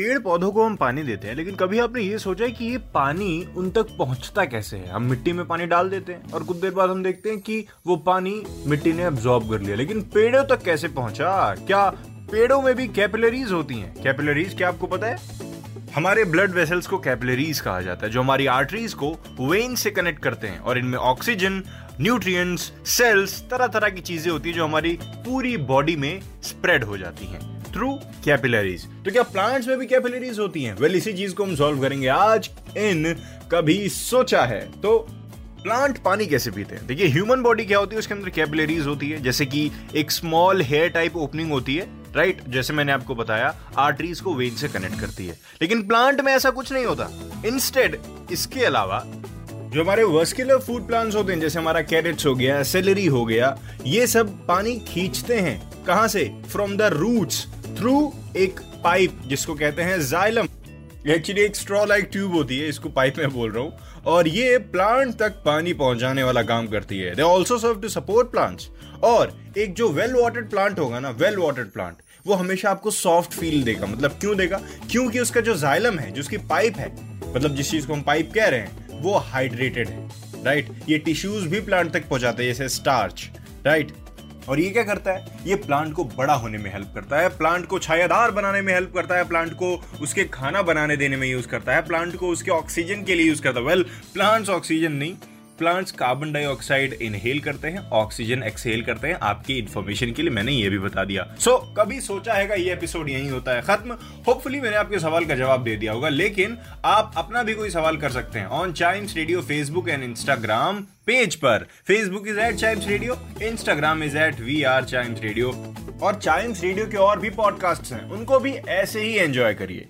पेड़ पौधों को हम पानी देते हैं, लेकिन कभी आपने ये सोचा है कि ये पानी उन तक पहुँचता कैसे है? हम मिट्टी में पानी डाल देते हैं और कुछ देर बाद हम देखते हैं कि वो पानी मिट्टी ने एब्जॉर्ब कर लिया। लेकिन पेड़ों तक कैसे पहुँचा? क्या पेड़ों में भी कैपिलरीज होती हैं? कैपिलरीज क्या आपको पता है? हमारे ब्लड वेसल्स को कैपिलरीज कहा जाता है, जो हमारी आर्टरीज को वेन से कनेक्ट करते हैं और इनमें ऑक्सीजन न्यूट्रिएंट्स सेल्स तरह तरह की चीज़ें होती है जो हमारी पूरी बॉडी में स्प्रेड हो जाती हैं। थ्रू कैपिलरीज तो क्या प्लांट्स में भी कैपिलरीज होती हैं? वेल well, इसी चीज़ को हम सॉल्व करेंगे आज इन कभी सोचा है। तो प्लांट पानी कैसे पीते हैं? देखिए ह्यूमन बॉडी क्या होती है? उसके अंदर कैपिलरीज होती है। जैसे कि एक स्मॉल हेयर टाइप ओपनिंग होती है राइट right? जैसे मैंने आपको बताया आर्टरीज को वेन से कनेक्ट करती है। लेकिन प्लांट में ऐसा कुछ नहीं होता। इंस्टेड इसके अलावा जो हमारे वर्स्कुलर फ़ूड प्लांट्स होते हैं जैसे हमारा कैरेट्स हो गया सेलरी हो गया ये सब पानी खींचते हैं। कहाँ से? फ्रॉम द रूट्स थ्रू एक पाइप जिसको कहते हैं जाइलम एक्चुअली एक स्ट्रॉ लाइक ट्यूब होती है, इसको पाइप में बोल रहा हूँ। और ये प्लांट तक पानी पहुँचाने वाला काम करती है। They also serve to support plants और एक जो वेल वाटर्ड प्लांट होगा ना वेल वाटर्ड प्लांट वो हमेशा आपको सॉफ्ट फील देगा। मतलब क्यों देगा? क्योंकि उसका जो जाइलम है, जो उसकी पाइप है मतलब जिस चीज़ को हम पाइप कह रहे हैं, वो हाइड्रेटेड है राइट ये टिश्यूज भी प्लांट तक पहुंचाते हैं, जैसे स्टार्च राइट और ये क्या करता है? ये प्लांट को बड़ा होने में हेल्प करता है प्लांट को छायादार बनाने में हेल्प करता है प्लांट को उसके खाना बनाने देने में यूज़ करता है प्लांट को उसके ऑक्सीजन के लिए यूज़ करता है। वेल प्लांट्स ऑक्सीजन नहीं प्लांट्स कार्बन डाइऑक्साइड इनहेल करते हैं ऑक्सीजन एक्सहेल करते हैं। आपकी इन्फॉर्मेशन के लिए मैंने ये भी बता दिया। सो so, कभी सोचा है ये एपिसोड यही होता है? खत्म। होपफुली मैंने आपके सवाल का जवाब दे दिया होगा लेकिन आप अपना भी कोई सवाल कर सकते हैं on Chimes radio Facebook and Instagram page पर। Facebook is at Chimes radio Instagram is at we are Chimes radio और चाइम्स रेडियो के और भी पॉडकास्ट हैं उनको भी ऐसे ही एंजॉय करिए।